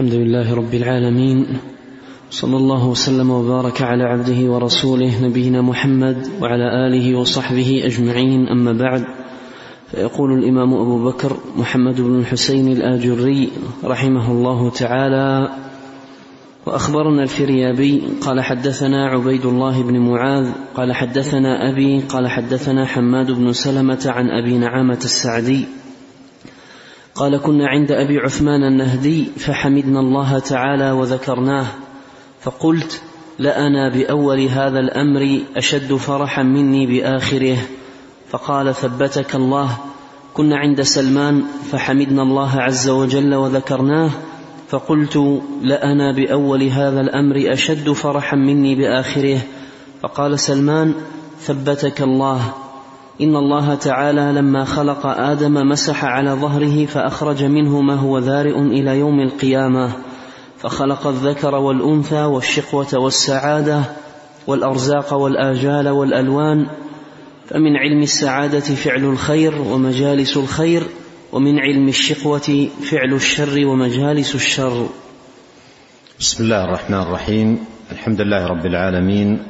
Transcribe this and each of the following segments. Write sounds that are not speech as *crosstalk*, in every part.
الحمد لله رب العالمين. صلى الله وسلم وبارك على عبده ورسوله نبينا محمد وعلى آله وصحبه أجمعين. أما بعد فيقول الإمام أبو بكر محمد بن الحسين الآجري رحمه الله تعالى وأخبرنا الفريابي قال حدثنا عبيد الله بن معاذ قال حدثنا أبي قال حدثنا حماد بن سلمة عن أبي نعامة السعدي. قال كنا عند أبي عثمان النهدي فحمدنا الله تعالى وذكرناه فقلت لانا بأول هذا الأمر أشد فرحا مني بآخره فقال ثبتك الله كنا عند سلمان فحمدنا الله عز وجل وذكرناه فقلت لانا بأول هذا الأمر أشد فرحا مني بآخره فقال سلمان ثبتك الله إن الله تعالى لما خلق آدم مسح على ظهره فأخرج منه ما هو ذارئ إلى يوم القيامة. فخلق الذكر والأنثى والشقوة والسعادة والأرزاق والآجال والألوان فمن علم السعادة فعل الخير ومجالس الخير ومن علم الشقوة فعل الشر ومجالس الشر. بسم الله الرحمن الرحيم. الحمد لله رب العالمين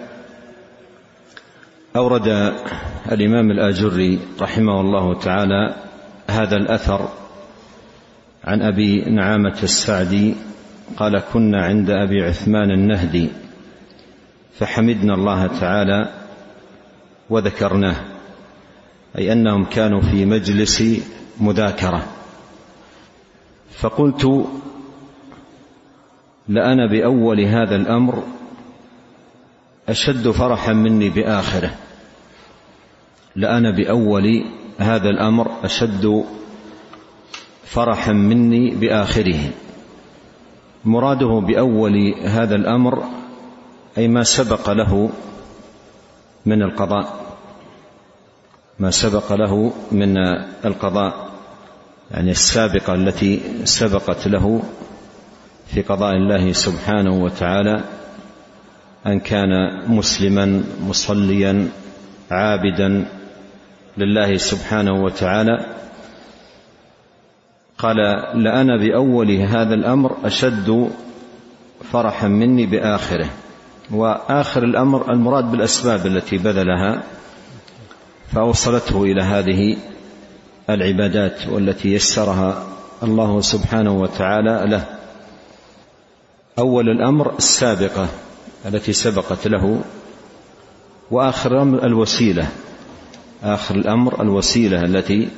أورد الإمام الآجري رحمه الله تعالى هذا الأثر عن أبي نعامة السعدي قال كنا عند أبي عثمان النهدي فحمدنا الله تعالى وذكرناه أي أنهم كانوا في مجلس مذاكرة. فقلت لانا بأول هذا الأمر أشد فرحا مني بآخره. لأنا بأول هذا الأمر أشد فرحا مني بآخره. مراده بأول هذا الأمر أي ما سبق له من القضاء. ما سبق له من القضاء يعني السابقة التي سبقت له في قضاء الله سبحانه وتعالى أن كان مسلما مصليا عابدا لله سبحانه وتعالى. قال لانا بأول هذا الأمر أشد فرحا مني بآخره. وآخر الأمر المراد بالأسباب التي بذلها فأوصلته إلى هذه العبادات والتي يسرها الله سبحانه وتعالى له. أول الأمر السابقة. التي سبقت له وآخر الأمر الوسيلة آخر الأمر الوسيلة التي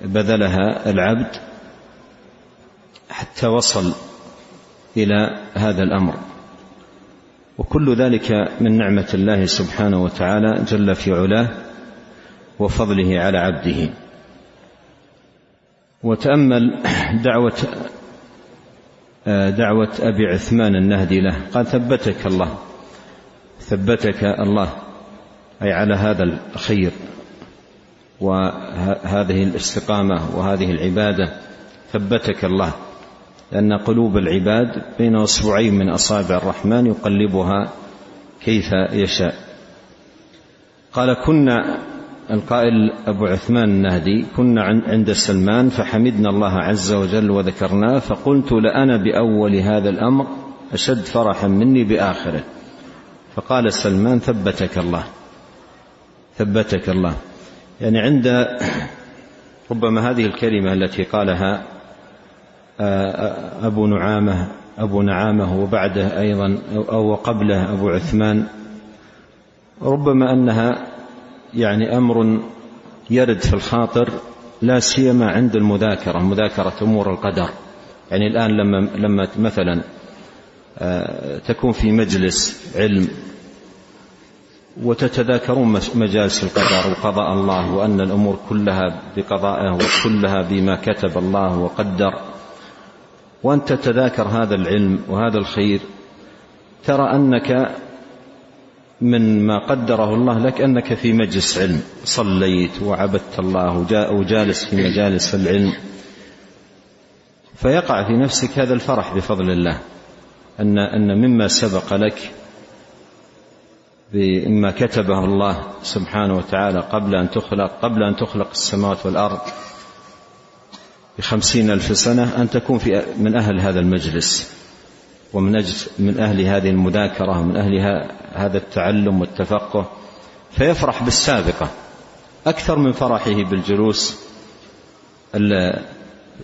بذلها العبد حتى وصل إلى هذا الأمر. وكل ذلك من نعمة الله سبحانه وتعالى جل في علاه وفضله على عبده. وتأمل دعوة دعوة أبي عثمان النهدي له. قال ثبتك الله. ثبتك الله. أي على هذا الخير. وهذه الاستقامة وهذه العبادة. ثبتك الله. لأن قلوب العباد بين اصبعين من أصابع الرحمن يقلبها كيف يشاء. قال كنا القائل أبو عثمان النهدي كنا عند سلمان فحمدنا الله عز وجل وذكرناه فقلت لأنا بأول هذا الأمر أشد فرحا مني بآخره. فقال سلمان ثبتك الله ثبتك الله. يعني عند *clears throat* ربما هذه الكلمة التي قالها أبو نعامة أبو نعامة وبعده أيضا أو قبله أبو عثمان ربما أنها يعني أمر يرد في الخاطر لا سيما عند المذاكرة مذاكرة أمور القدر. يعني الآن لما لما مثلا تكون في مجلس علم وتتذاكرون مجالس القدر وقضاء الله وأن الأمور كلها بقضائه وكلها بما كتب الله وقدر وانت تتذاكر هذا العلم وهذا الخير ترى أنك من ما قدره الله لك أنك في مجلس علم. صليت وعبدت الله وجالس في مجالس العلم. فيقع في نفسك هذا الفرح بفضل الله. ان أن مما سبق لك بما كتبه الله سبحانه وتعالى قبل أن تخلق قبل أن تخلق السماوات والأرض بخمسين ألف سنة أن تكون في من أهل هذا المجلس. ومن أجل من أهل هذه المذاكرة ومن أهل هذا التعلم والتفقه فيفرح بالسابقة. أكثر من فرحه بالجلوس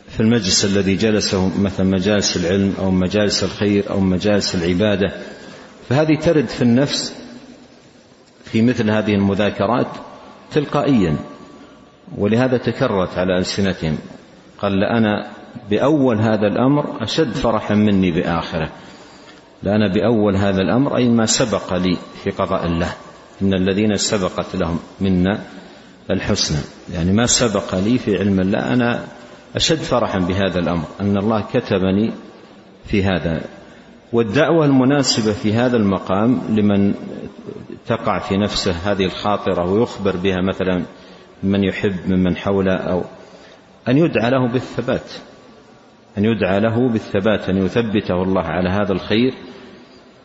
في المجلس الذي جلسه مثلا مجالس العلم أو مجالس الخير أو مجالس العبادة. فهذه ترد في النفس في مثل هذه المذاكرات تلقائيا. ولهذا تكررت على ألسنتهم. قال لأنا بأول هذا الأمر أشد فرحا مني بآخره. لأنا بأول هذا الأمر أي ما سبق لي في قضاء الله. إن الذين سبقت لهم منا الحسنى. يعني ما سبق لي في علم الله أنا أشد فرحا بهذا الأمر. أن الله كتبني في هذا. والدعوة المناسبة في هذا المقام لمن تقع في نفسه هذه الخاطرة ويخبر بها مثلا من يحب ممن حوله أو أن يدعى له بالثبات. أن يدعى له بالثبات أن يثبته الله على هذا الخير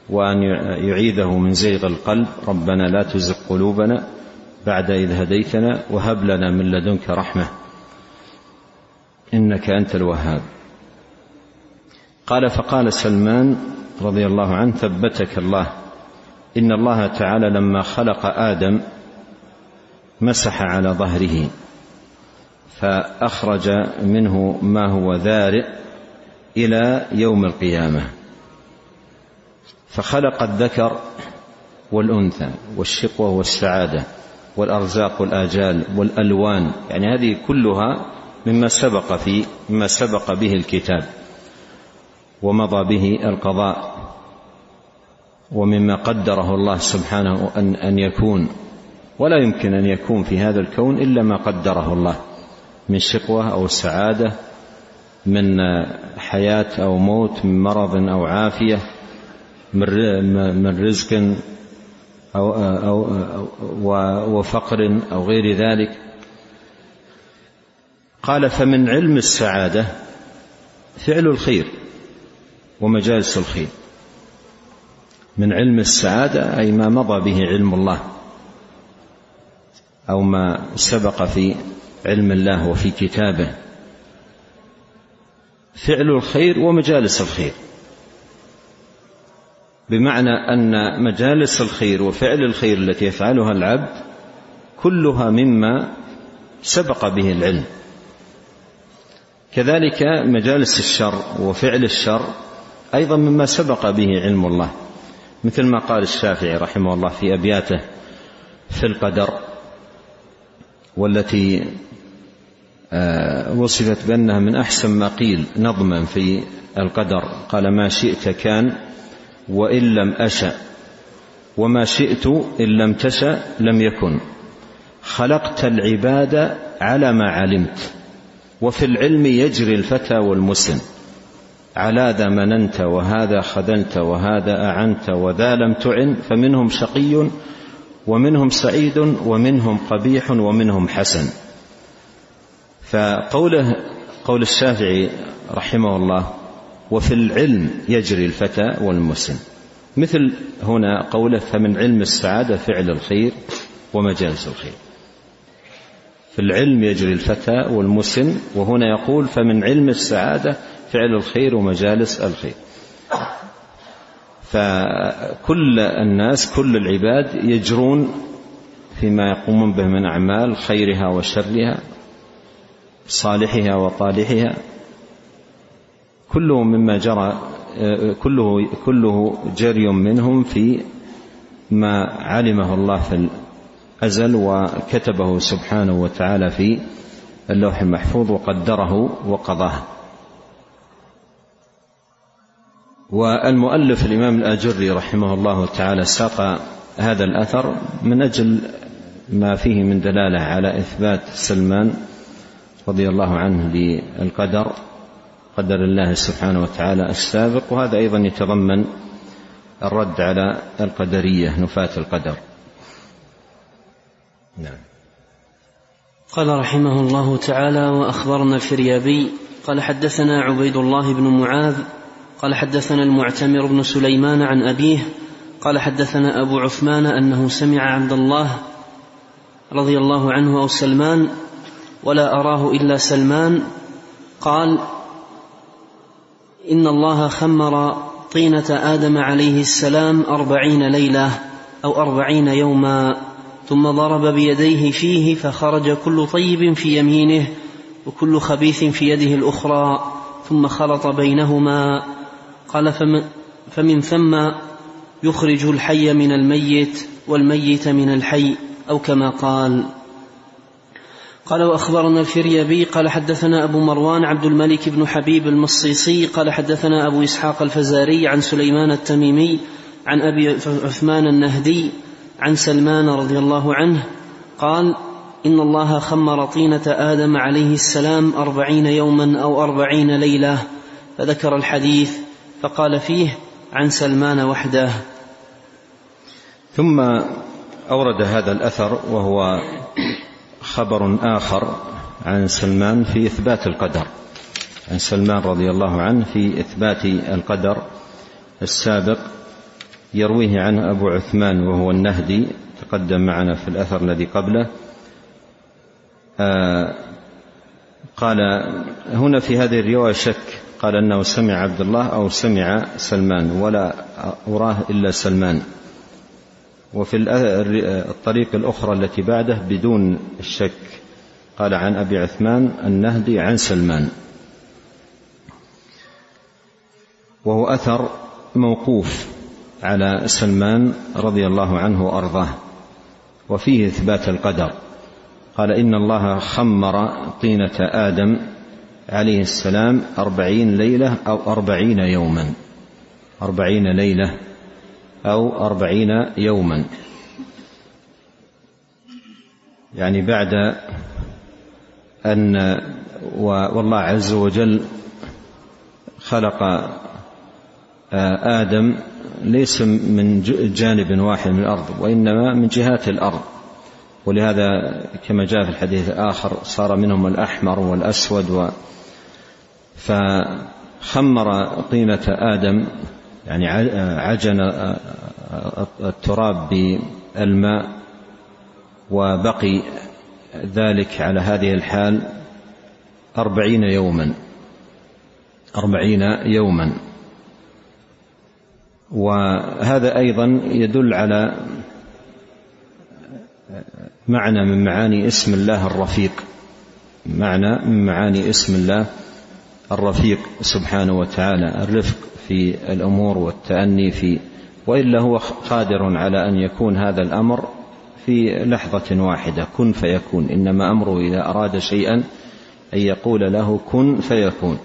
وأن يعيذه من زيغ القلب ربنا لا تزغ قلوبنا بعد إذ هديتنا وهب لنا من لدنك رحمة إنك أنت الوهاب. قال فقال سلمان رضي الله عنه ثبتك الله. إن الله تعالى لما خلق آدم مسح على ظهره. فأخرج منه ما هو ذارئ إلى يوم القيامة. فخلق الذكر والأنثى والشقوة والسعادة والأرزاق والآجال والألوان يعني هذه كلها مما سبق في مما سبق به الكتاب ومضى به القضاء ومما قدره الله سبحانه أن, أن يكون. ولا يمكن أن يكون في هذا الكون إلا ما قدره الله. من شقوة أو سعادة من حياة أو موت من مرض أو عافية من رزق أو, أو, أو وفقر أو غير ذلك. قال فمن علم السعادة فعل الخير ومجالس الخير. من علم السعادة أي ما مضى به علم الله أو ما سبق في علم الله وفي كتابه. فعل الخير ومجالس الخير. بمعنى أن مجالس الخير وفعل الخير التي يفعلها العبد كلها مما سبق به العلم. كذلك مجالس الشر وفعل الشر أيضا مما سبق به علم الله. مثل ما قال الشافعي رحمه الله في أبياته في القدر والتي وصفت بأنها من أحسن ما قيل نظما في القدر. قال ما شئت كان وإن لم أشأ وما شئت إن لم تشأ لم يكن. خلقت العباد على ما علمت وفي العلم يجري الفتى والمسن. على ذا مننت وهذا خذلت وهذا أعنت وذا لم تعن فمنهم شقي ومنهم سعيد ومنهم قبيح ومنهم حسن. فقوله قول الشافعي رحمه الله وفي العلم يجري الفتى والمسن مثل هنا قوله فمن علم السعادة فعل الخير ومجالس الخير. في العلم يجري الفتى والمسن وهنا يقول فمن علم السعادة فعل الخير ومجالس الخير. فكل الناس كل العباد يجرون فيما يقومون به من أعمال خيرها وشرها صالحها وطالحها كله مما جرى كله كله جري منهم في ما علمه الله في الأزل وكتبه سبحانه وتعالى في اللوح المحفوظ وقدره وقضاه. والمؤلف الإمام الآجري رحمه الله تعالى ساق هذا الأثر من أجل ما فيه من دلالة على إثبات سلمان رضي الله عنه للقدر قدر الله سبحانه وتعالى السابق وهذا أيضا يتضمن الرد على القدرية نفاة القدر. نعم. قال رحمه الله تعالى وأخبرنا الفريابي قال حدثنا عبيد الله بن معاذ قال حدثنا المعتمر بن سليمان عن أبيه قال حدثنا أبو عثمان أنه سمع عبد الله رضي الله عنه أو سلمان ولا أراه إلا سلمان. قال إن الله خمر طينة آدم عليه السلام أربعين ليلة أو أربعين يوما ثم ضرب بيديه فيه فخرج كل طيب في يمينه وكل خبيث في يده الأخرى ثم خلط بينهما. قال فمن, فمن ثم يخرج الحي من الميت والميت من الحي أو كما قال. قال وأخبرنا الفريابي قال حدثنا أبو مروان عبد الملك بن حبيب المصيصي قال حدثنا أبو إسحاق الفزاري عن سليمان التميمي عن أبي عثمان النهدي عن سلمان رضي الله عنه قال إن الله خمر طينة آدم عليه السلام أربعين يوما أو أربعين ليلة فذكر الحديث فقال فيه عن سلمان وحده. ثم أورد هذا الأثر وهو خبر آخر عن سلمان في إثبات القدر. عن سلمان رضي الله عنه في إثبات القدر السابق يرويه عنه أبو عثمان وهو النهدي تقدم معنا في الأثر الذي قبله. آه قال هنا في هذه الرواية شك قال أنه سمع عبد الله أو سمع سلمان ولا أراه إلا سلمان. وفي الطريق الأخرى التي بعده بدون الشك. قال عن أبي عثمان النهدي عن سلمان. وهو أثر موقوف على سلمان رضي الله عنه وأرضاه. وفيه إثبات القدر. قال إن الله خمر طينة آدم عليه السلام أربعين ليلة أو أربعين يوما. أربعين ليلة أو أربعين يوما. يعني بعد أن والله عز وجل خلق آدم ليس من جانب واحد من الأرض وإنما من جهات الأرض. ولهذا كما جاء في الحديث الآخر صار منهم الأحمر والأسود و فخمر طينة آدم يعني عجن التراب بالماء وبقي ذلك على هذه الحال أربعين يوما. أربعين يوما. وهذا أيضا يدل على معنى من معاني اسم الله الرفيق. معنى من معاني اسم الله الرفيق سبحانه وتعالى الرفق. في الأمور والتأني في وإلا هو قادر على أن يكون هذا الأمر في لحظة واحدة كن فيكون. إنما أمره إذا أراد شيئا أن يقول له كن فيكون.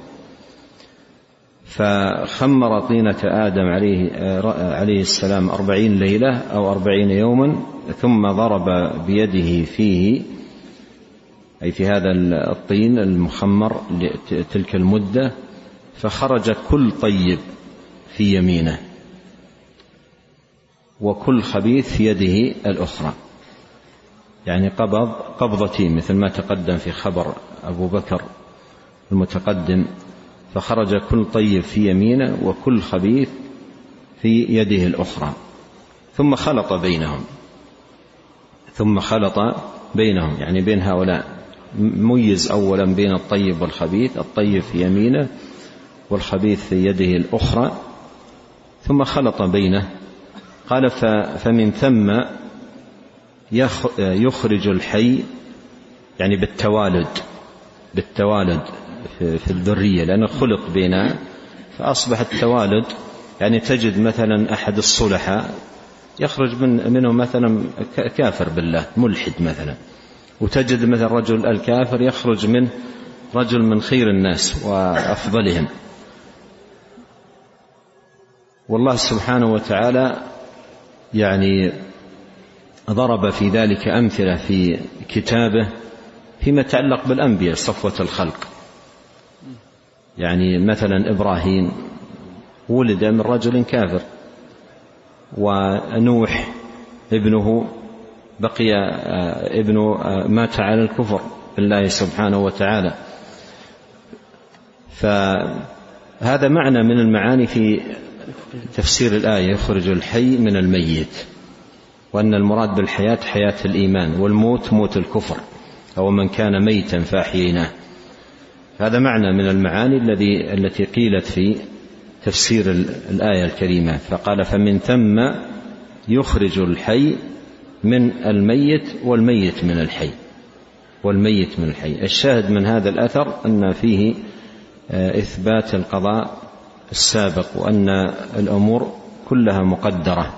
فخمر طينة آدم عليه, عليه السلام أربعين ليلة أو أربعين يوما ثم ضرب بيده فيه أي في هذا الطين المخمر تلك المدة فخرج كل طيب في يمينه وكل خبيث في يده الأخرى. يعني قبض قبضتين مثل ما تقدم في خبر أبو بكر المتقدم. فخرج كل طيب في يمينه وكل خبيث في يده الأخرى. ثم خلط بينهم. ثم خلط بينهم. يعني بين هؤلاء ميز اولا بين الطيب والخبيث الطيب في يمينه والخبيث في يده الأخرى ثم خلط بينه. قال فمن ثم يخرج الحي يعني بالتوالد بالتوالد في الذرية لأنه خلق بين فأصبح التوالد يعني تجد مثلا أحد الصلحاء يخرج من منه مثلا كافر بالله ملحد مثلا. وتجد مثل رجل الكافر يخرج منه رجل من خير الناس وأفضلهم. والله سبحانه وتعالى يعني ضرب في ذلك أمثلة في كتابه فيما يتعلق بالأنبياء صفوة الخلق. يعني مثلا إبراهيم ولد من رجل كافر ونوح ابنه بقي ابن مات على الكفر بالله سبحانه وتعالى. فهذا معنى من المعاني في تفسير الآية يخرج الحي من الميت وأن المراد بالحياة حياة الإيمان والموت موت الكفر أو من كان ميتا فأحييناه. هذا معنى من المعاني الذي التي قيلت في تفسير الآية الكريمة. فقال فمن ثم يخرج الحي من الميت والميت من الحي والميت من الحي. الشاهد من هذا الأثر أن فيه آه، إثبات القضاء السابق وأن الأمور كلها مقدرة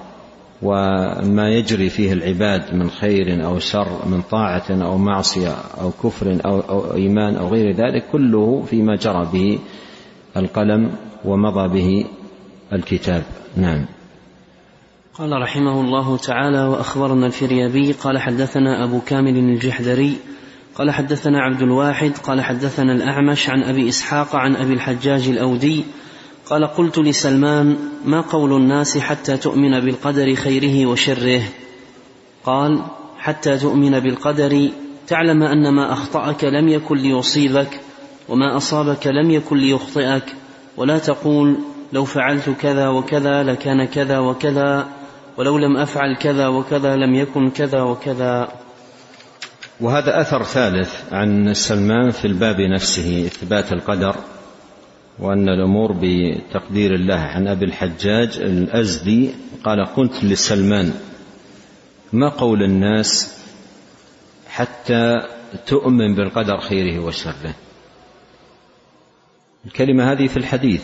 وما يجري فيه العباد من خير أو شر من طاعة أو معصية أو كفر أو, أو إيمان أو غير ذلك كله فيما جرى به القلم ومضى به الكتاب. نعم. قال رحمه الله تعالى وأخبرنا الفريابي قال حدثنا أبو كامل الجحدري قال حدثنا عبد الواحد قال حدثنا الأعمش عن أبي إسحاق عن أبي الحجاج الأودي قال قلت لسلمان ما قول الناس حتى تؤمن بالقدر خيره وشره؟ قال حتى تؤمن بالقدر تعلم أن ما أخطأك لم يكن ليصيبك وما أصابك لم يكن ليخطئك ولا تقول لو فعلت كذا وكذا لكان كذا وكذا ولو لم أفعل كذا وكذا لم يكن كذا وكذا. وهذا أثر ثالث عن سلمان في الباب نفسه إثبات القدر. وأن الأمور بتقدير الله. عن أبي الحجاج الأزدي قال قلت لسلمان ما قول الناس حتى تؤمن بالقدر خيره وشره؟ الكلمة هذه في الحديث.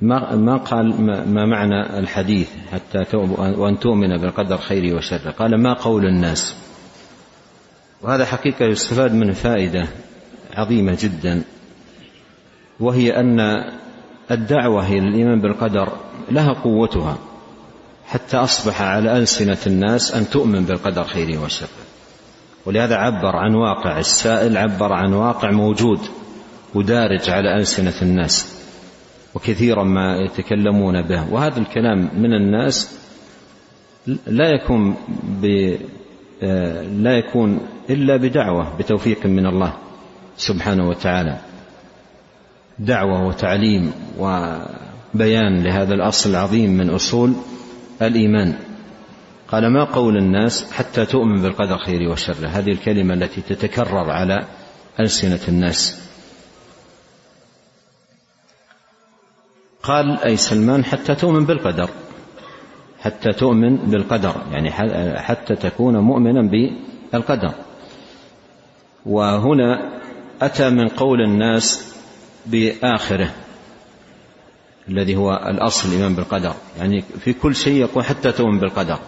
ما ما قال ما معنى الحديث حتى وأن تؤمن بالقدر خيره وشره؟ قال ما قول الناس. وهذا حقيقة يستفاد منه فائدة عظيمة جدا. وهي أن الدعوة إلى الإيمان بالقدر لها قوتها حتى أصبح على ألسنة الناس أن تؤمن بالقدر خيره وشره ولهذا عبر عن واقع السائل عبر عن واقع موجود ودارج على ألسنة الناس وكثيرا ما يتكلمون به. وهذا الكلام من الناس لا يكون ب لا يكون إلا بدعوة بتوفيق من الله سبحانه وتعالى. دعوة وتعليم وبيان لهذا الأصل العظيم من أصول الإيمان. قال ما قول الناس حتى تؤمن بالقدر خير وشر هذه الكلمة التي تتكرر على ألسنة الناس. قال أي سلمان حتى تؤمن بالقدر حتى تؤمن بالقدر يعني حتى تكون مؤمنا بالقدر. وهنا أتى من قول الناس بآخره الذي هو الأصل الإيمان بالقدر. يعني في كل شيء يقول حتى تؤمن بالقدر.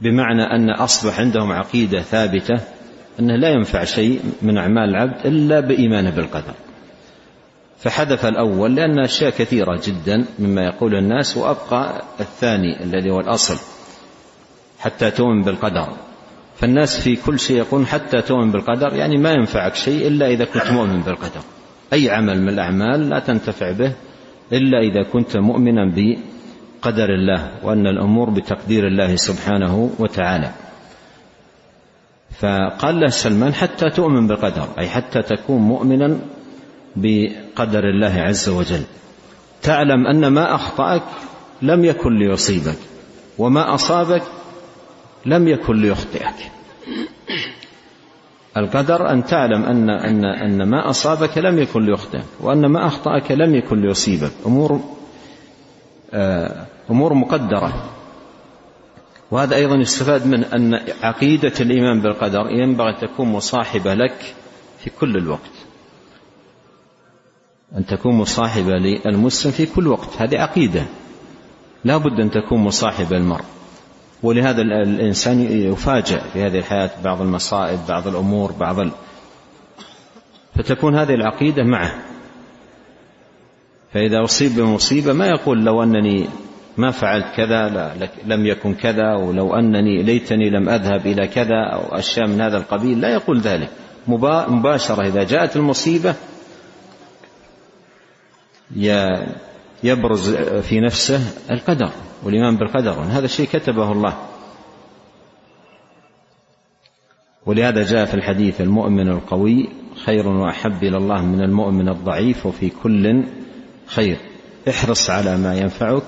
بمعنى أن أصبح عندهم عقيدة ثابتة أنه لا ينفع شيء من أعمال العبد إلا بإيمانه بالقدر. فحذف الأول لأن أشياء كثيرة جدا مما يقول الناس وأبقى الثاني الذي هو الأصل حتى تؤمن بالقدر. فالناس في كل شيء يقول حتى تؤمن بالقدر يعني ما ينفعك شيء إلا إذا كنت مؤمن بالقدر. أي عمل من الأعمال لا تنتفع به إلا إذا كنت مؤمنا بقدر الله وأن الأمور بتقدير الله سبحانه وتعالى. فقال له سلمان حتى تؤمن بالقدر أي حتى تكون مؤمنا بقدر الله عز وجل. تعلم أن ما أخطأك لم يكن ليصيبك وما أصابك لم يكن ليخطئك. القدر أن تعلم أن أن أن ما أصابك لم يكن ليخطئك وأن ما أخطأك لم يكن ليصيبك. أمور آه، أمور مقدرة. وهذا أيضا يستفاد من أن عقيدة الإيمان بالقدر ينبغي أن تكون مصاحبة لك في كل الوقت. أن تكون مصاحبة للمسلم في كل وقت. هذه عقيدة. لا بد أن تكون مصاحبة المرء ولهذا الإنسان يفاجأ في هذه الحياة بعض المصائب بعض الأمور بعض ال... فتكون هذه العقيدة معه. فإذا أصيب بمصيبة ما يقول لو أنني ما فعلت كذا لا لم يكن كذا ولو أنني ليتني لم أذهب إلى كذا أو أشياء من هذا القبيل لا يقول ذلك. مباشرة إذا جاءت المصيبة يبرز في نفسه القدر والإيمان بالقدر. هذا الشيء كتبه الله. ولهذا جاء في الحديث المؤمن القوي خير وأحب إلى الله من المؤمن الضعيف وفي كل خير. احرص على ما ينفعك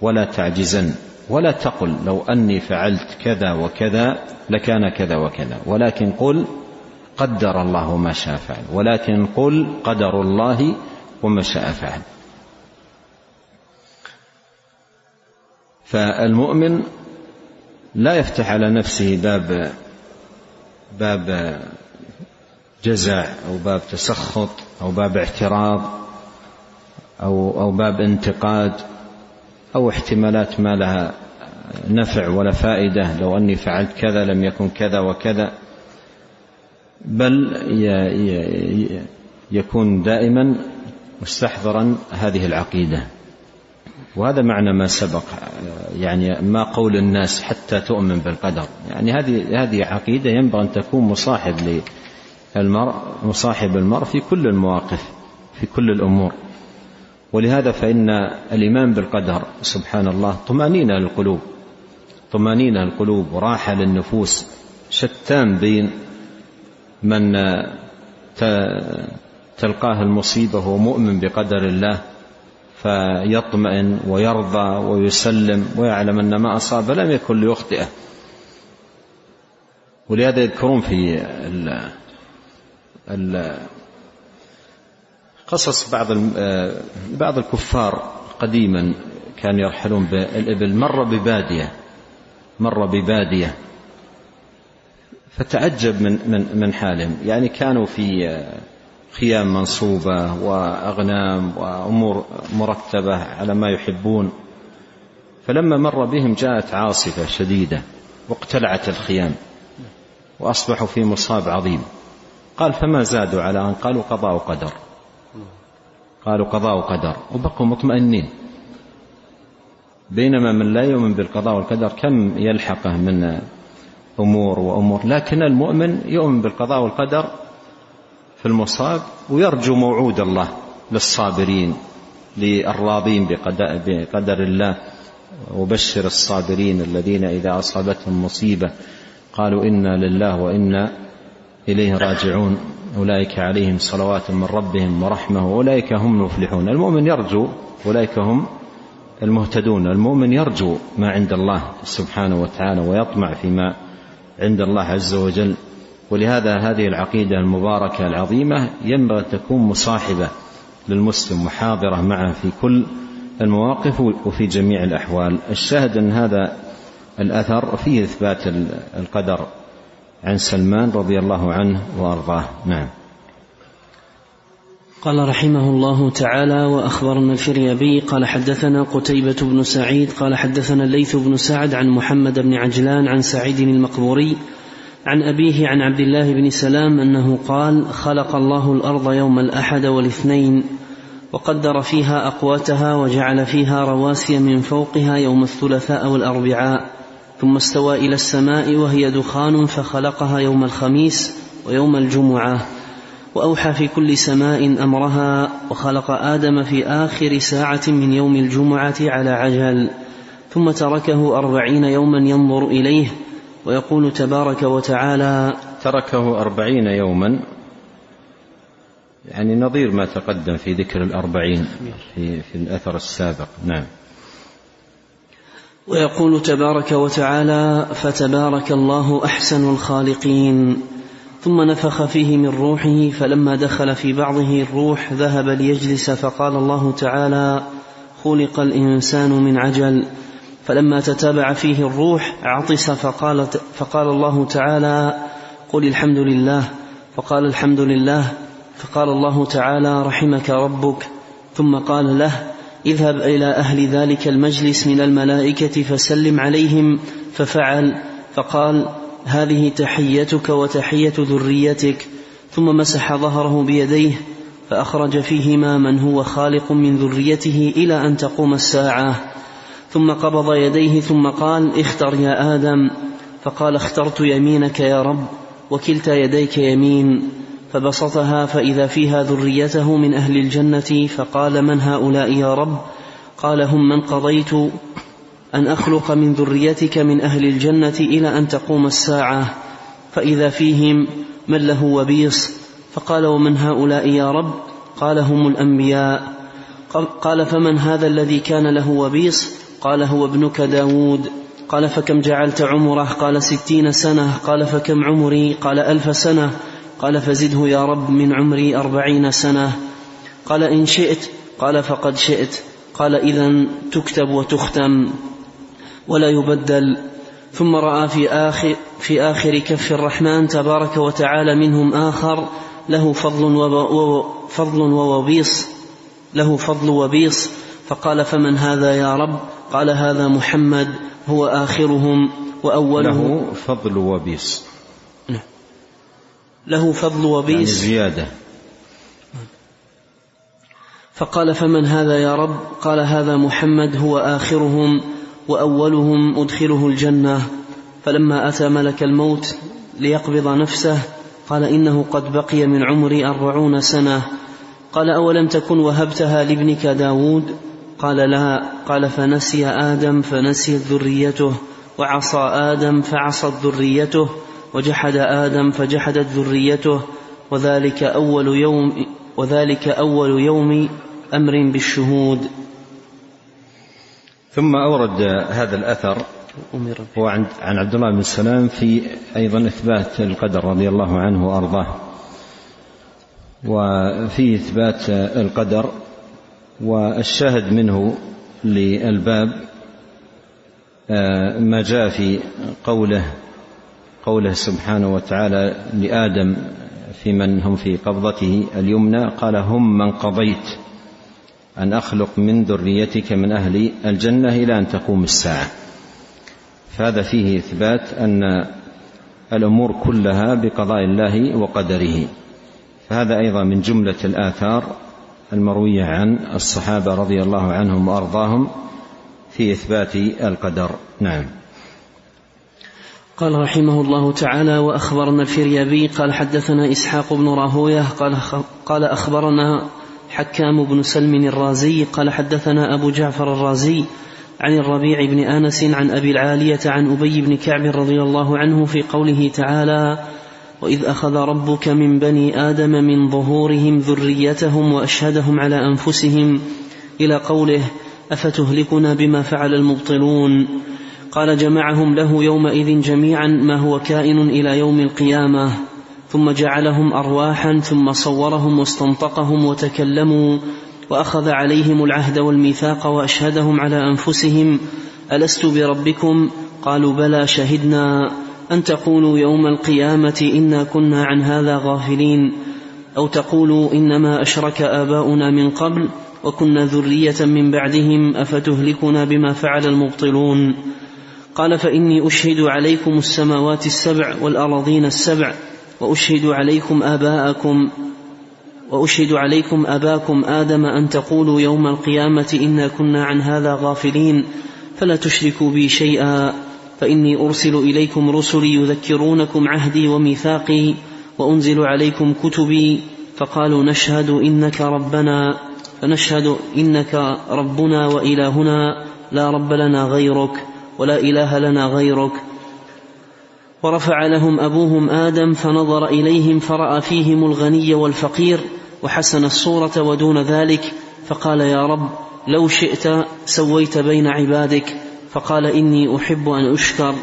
ولا تعجزن ولا تقل لو أني فعلت كذا وكذا لكان كذا وكذا. ولكن قل قدر الله ما شاء فعل ولكن قل قدر الله وما شاء فعل. فالمؤمن لا يفتح على نفسه باب باب جزع أو باب تسخط أو باب اعتراض أو أو باب انتقاد أو احتمالات ما لها نفع ولا فائدة. لو أني فعلت كذا لم يكن كذا وكذا. بل يكون دائما مستحضرا هذه العقيدة. وهذا معنى ما سبق يعني ما قول الناس حتى تؤمن بالقدر. يعني هذه هذه عقيدة ينبغي أن تكون مصاحب للمرء مصاحب المرء في كل المواقف في كل الأمور. ولهذا فإن الإيمان بالقدر سبحان الله طمأنينة للقلوب طمأنينة القلوب وراحة للنفوس شتان بين من تلقاه المصيبة وهو مؤمن بقدر الله. فيطمئن ويرضى ويسلم ويعلم أن ما أصاب لم يكن ليخطئه. ولهذا يذكرون في ال ال قصص بعض بعض الكفار قديما كانوا يرحلون بالإبل مر ببادية مر ببادية. فتعجب من من من حالهم. يعني كانوا في خيام منصوبة وأغنام وأمور مرتبة على ما يحبون. فلما مر بهم جاءت عاصفة شديدة واقتلعت الخيام وأصبحوا في مصاب عظيم. قال فما زادوا على أن قالوا قضاء وقدر قالوا قضاء وقدر وبقوا مطمئنين. بينما من لا يؤمن بالقضاء والقدر كم يلحقه من أمور وأمور لكن المؤمن يؤمن بالقضاء والقدر في المصاب ويرجو موعود الله للصابرين للراضين بقدر الله. وبشر الصابرين الذين إذا أصابتهم مصيبة قالوا إنا لله وإنا إليه راجعون. أولئك عليهم صلوات من ربهم ورحمة وأولئك هم المفلحون. المؤمن يرجو أولئك هم المهتدون. المؤمن يرجو ما عند الله سبحانه وتعالى ويطمع فيما عند الله عز وجل. ولهذا هذه العقيدة المباركة العظيمة ينبغي أن تكون مصاحبة للمسلم محاضرة معه في كل المواقف وفي جميع الأحوال. الشاهد أن هذا الأثر فيه إثبات القدر عن سلمان رضي الله عنه وأرضاه. نعم. قال رحمه الله تعالى وأخبرنا الفريابي قال حدثنا قتيبة بن سعيد قال حدثنا الليث بن سعد عن محمد بن عجلان عن سعيد المقبوري عن أبيه عن عبد الله بن سلام أنه قال خلق الله الأرض يوم الأحد والاثنين وقدر فيها أقواتها وجعل فيها رواسي من فوقها يوم الثلاثاء والأربعاء ثم استوى إلى السماء وهي دخان فخلقها يوم الخميس ويوم الجمعة وأوحى في كل سماء أمرها وخلق آدم في آخر ساعة من يوم الجمعة على عجل ثم تركه أربعين يوما ينظر إليه ويقول تبارك وتعالى تركه أربعين يوما. يعني نظير ما تقدم في ذكر الأربعين في, في الأثر السابق. نعم. ويقول تبارك وتعالى فتبارك الله أحسن الخالقين. ثم نفخ فيه من روحه فلما دخل في بعضه الروح ذهب ليجلس فقال الله تعالى خلق الإنسان من عجل. فلما تتابع فيه الروح عطس فقال, فقال الله تعالى قل الحمد لله فقال الحمد لله فقال الله تعالى رحمك ربك ثم قال له اذهب إلى أهل ذلك المجلس من الملائكة فسلم عليهم ففعل فقال هذه تحيتك وتحية ذريتك ثم مسح ظهره بيديه فأخرج فيهما من هو خالق من ذريته إلى أن تقوم الساعة. ثم قبض يديه ثم قال اختر يا آدم فقال اخترت يمينك يا رب وكلتا يديك يمين فبسطها فإذا فيها ذريته من أهل الجنة فقال من هؤلاء يا رب قال هم من قضيت أن أخلق من ذريتك من أهل الجنة إلى أن تقوم الساعة فإذا فيهم من له وبيص فقال ومن هؤلاء يا رب قال هم الأنبياء قال فمن هذا الذي كان له وبيص قال هو ابنك داود. قال فكم جعلت عمره؟ قال ستين سنة. قال فكم عمري؟ قال ألف سنة. قال فزده يا رب من عمري أربعين سنة. قال إن شئت. قال فقد شئت. قال إذا تكتب وتختم ولا يبدل. ثم رأى في آخر, في آخر كف الرحمن تبارك وتعالى منهم آخر. له فضل ووبيص. له فضل وبيص فقال فمن هذا يا رب؟ قال هذا محمد هو آخرهم وأولهم. له فضل وبيص نعم. له فضل وبيص يعني زيادة. فقال فمن هذا يا رب؟ قال هذا محمد هو آخرهم وأولهم أدخله الجنة. فلما أتى ملك الموت ليقبض نفسه قال إنه قد بقي من عمري أربعون سنة. قال أولم تكن وهبتها لابنك داود؟ قال لا قال فنسي آدم فنسيت ذريته وعصى آدم فعصت ذريته وجحد آدم فجحدت ذريته وذلك أول يوم وذلك أول يوم أمر بالشهود. ثم أورد هذا الأثر هو عن عبد الله بن سلام في أيضا إثبات القدر رضي الله عنه وأرضاه. وفي إثبات القدر والشاهد منه للباب آه، ما جاء في قوله قوله سبحانه وتعالى لآدم في من هم في قبضته اليمنى قال هم من قضيت أن أخلق من ذريتك من أهل الجنة إلى أن تقوم الساعة. فهذا فيه إثبات أن الأمور كلها بقضاء الله وقدره. فهذا أيضا من جملة الآثار المروية عن الصحابة رضي الله عنهم وأرضاهم في إثبات القدر. نعم. قال رحمه الله تعالى وأخبرنا الفريابي قال حدثنا إسحاق بن راهوية قال, قال أخبرنا حكام بن سلم الرازي قال حدثنا أبو جعفر الرازي عن الربيع بن أنس عن أبي العالية عن أبي بن كعب رضي الله عنه في قوله تعالى وإذ أخذ ربك من بني آدم من ظهورهم ذريتهم وأشهدهم على أنفسهم إلى قوله أفتهلكنا بما فعل المبطلون؟ قال جمعهم له يومئذ جميعا ما هو كائن إلى يوم القيامة. ثم جعلهم ارواحا ثم صورهم واستنطقهم وتكلموا وأخذ عليهم العهد والميثاق وأشهدهم على أنفسهم. ألست بربكم؟ قالوا بلى شهدنا. أن تقولوا يوم القيامة إنا كنا عن هذا غافلين أو تقولوا إنما أشرك آباؤنا من قبل وكنا ذرية من بعدهم أفتهلكنا بما فعل المبطلون؟ قال فإني أشهد عليكم السماوات السبع والارضين السبع وأشهد عليكم آباءكم وأشهد عليكم اباكم آدم أن تقولوا يوم القيامة إنا كنا عن هذا غافلين فلا تشركوا بي شيئا. فإني أرسل إليكم رسلي يذكرونكم عهدي وميثاقي وأنزل عليكم كتبي فقالوا نشهد إنك ربنا فنشهد إنك ربنا وإلهنا لا رب لنا غيرك ولا إله لنا غيرك. ورفع لهم أبوهم آدم فنظر إليهم فرأى فيهم الغني والفقير وحسن الصورة ودون ذلك فقال يا رب لو شئت سويت بين عبادك فقال إني أحب أن أشكر.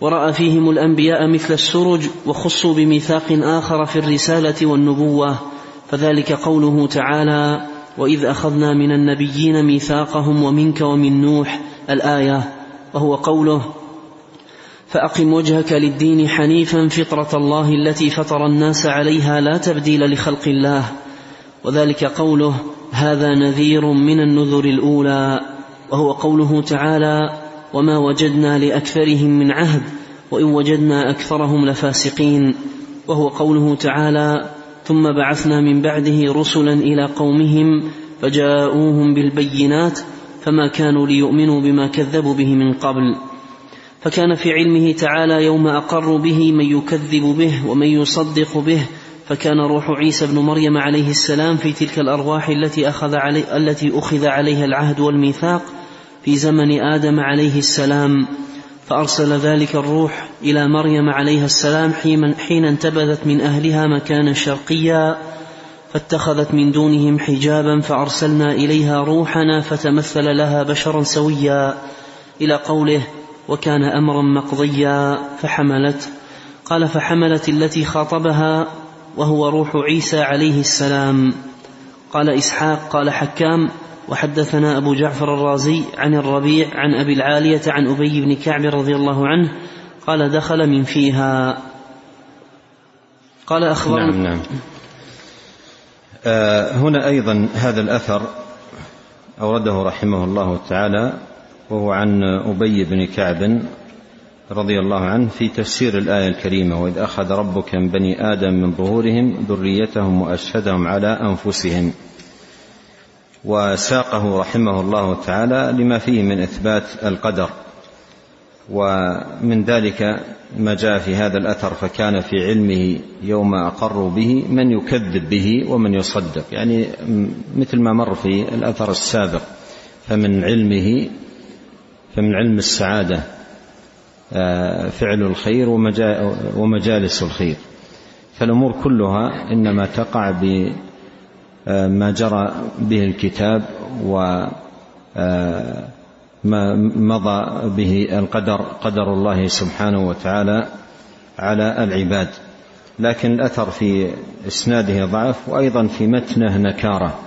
ورأى فيهم الأنبياء مثل السرج وخصوا بميثاق آخر في الرسالة والنبوة فذلك قوله تعالى وإذ أخذنا من النبيين ميثاقهم ومنك ومن نوح الآية وهو قوله فأقم وجهك للدين حنيفا فطرة الله التي فطر الناس عليها لا تبديل لخلق الله وذلك قوله هذا نذير من النذر الأولى. وهو قوله تعالى وما وجدنا لأكثرهم من عهد وإن وجدنا أكثرهم لفاسقين وهو قوله تعالى ثم بعثنا من بعده رسلا إلى قومهم فجاءوهم بالبينات فما كانوا ليؤمنوا بما كذبوا به من قبل فكان في علمه تعالى يوم اقر به من يكذب به ومن يصدق به فكان روح عيسى بن مريم عليه السلام في تلك الأرواح التي أخذ علي التي أخذ عليها العهد والميثاق في زمن آدم عليه السلام فأرسل ذلك الروح إلى مريم عليها السلام حين انتبذت من أهلها مكانا شرقيا فاتخذت من دونهم حجابا فأرسلنا إليها روحنا فتمثل لها بشرا سويا إلى قوله وكان أمرا مقضيا فحملت. قال فحملت التي خاطبها وهو روح عيسى عليه السلام. قال إسحاق قال حكام وحدثنا أبو جعفر الرازي عن الربيع عن أبي العالية عن أبي بن كعب رضي الله عنه قال دخل من فيها. قال أخبرنا نعم نعم. آه هنا أيضا هذا الأثر أورده رحمه الله تعالى وهو عن أبي بن كعب رضي الله عنه في تفسير الآية الكريمة وإذ أخذ ربك من بني آدم من ظهورهم ذريتهم وأشهدهم على أنفسهم. وساقه رحمه الله تعالى لما فيه من إثبات القدر. ومن ذلك ما جاء في هذا الأثر فكان في علمه يوم أقروا به من يكذب به ومن يصدق. يعني مثل ما مر في الأثر السابق فمن علمه فمن علم السعادة آه، فعل الخير ومجالس الخير. فالأمور كلها إنما تقع بما آه، جرى به الكتاب و آه، ما مضى به القدر قدر الله سبحانه وتعالى على العباد. لكن الأثر في إسناده ضعف وأيضا في متنه نكارة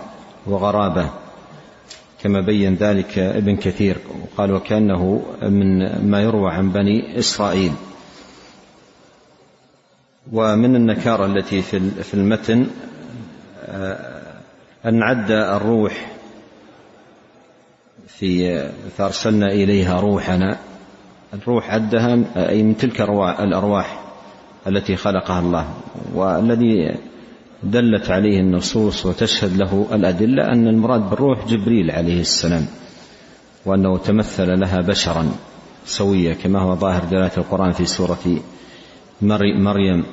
وغرابة كما بين ذلك ابن كثير وقال وكأنه من ما يروى عن بني إسرائيل. ومن النكارة التي في المتن آه، أن عد الروح في فأرسلنا إليها روحنا. الروح عدها أي من تلك الأرواح التي خلقها الله والذي دلت عليه النصوص وتشهد له الأدلة أن المراد بالروح جبريل عليه السلام وأنه تمثل لها بشرا سويا كما هو ظاهر دلالة القرآن في سورة مريم.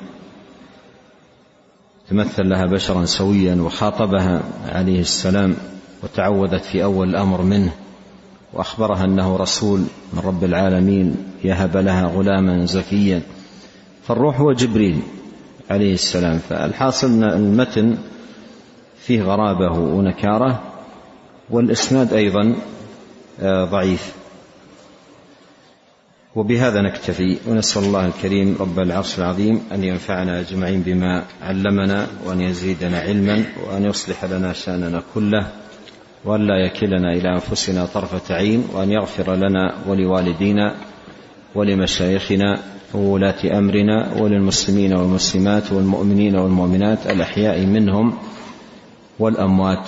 تمثل لها بشرا سويا وخاطبها عليه السلام وتعوذت في أول الأمر منه وأخبرها أنه رسول من رب العالمين يهب لها غلاما زكيا. فالروح هو جبريل عليه السلام. فالحاصل أن المتن فيه غرابة ونكارة والإسناد أيضا آه، ضعيف. وبهذا نكتفي ونسأل الله الكريم رب العرش العظيم أن ينفعنا أجمعين بما علمنا وأن يزيدنا علما وأن يصلح لنا شأننا كله وأن لا يكلنا إلى أنفسنا طرفة عين وأن يغفر لنا ولوالدينا ولمشايخنا وولاة أمرنا وللمسلمين والمسلمات والمؤمنين والمؤمنات الأحياء منهم والأموات.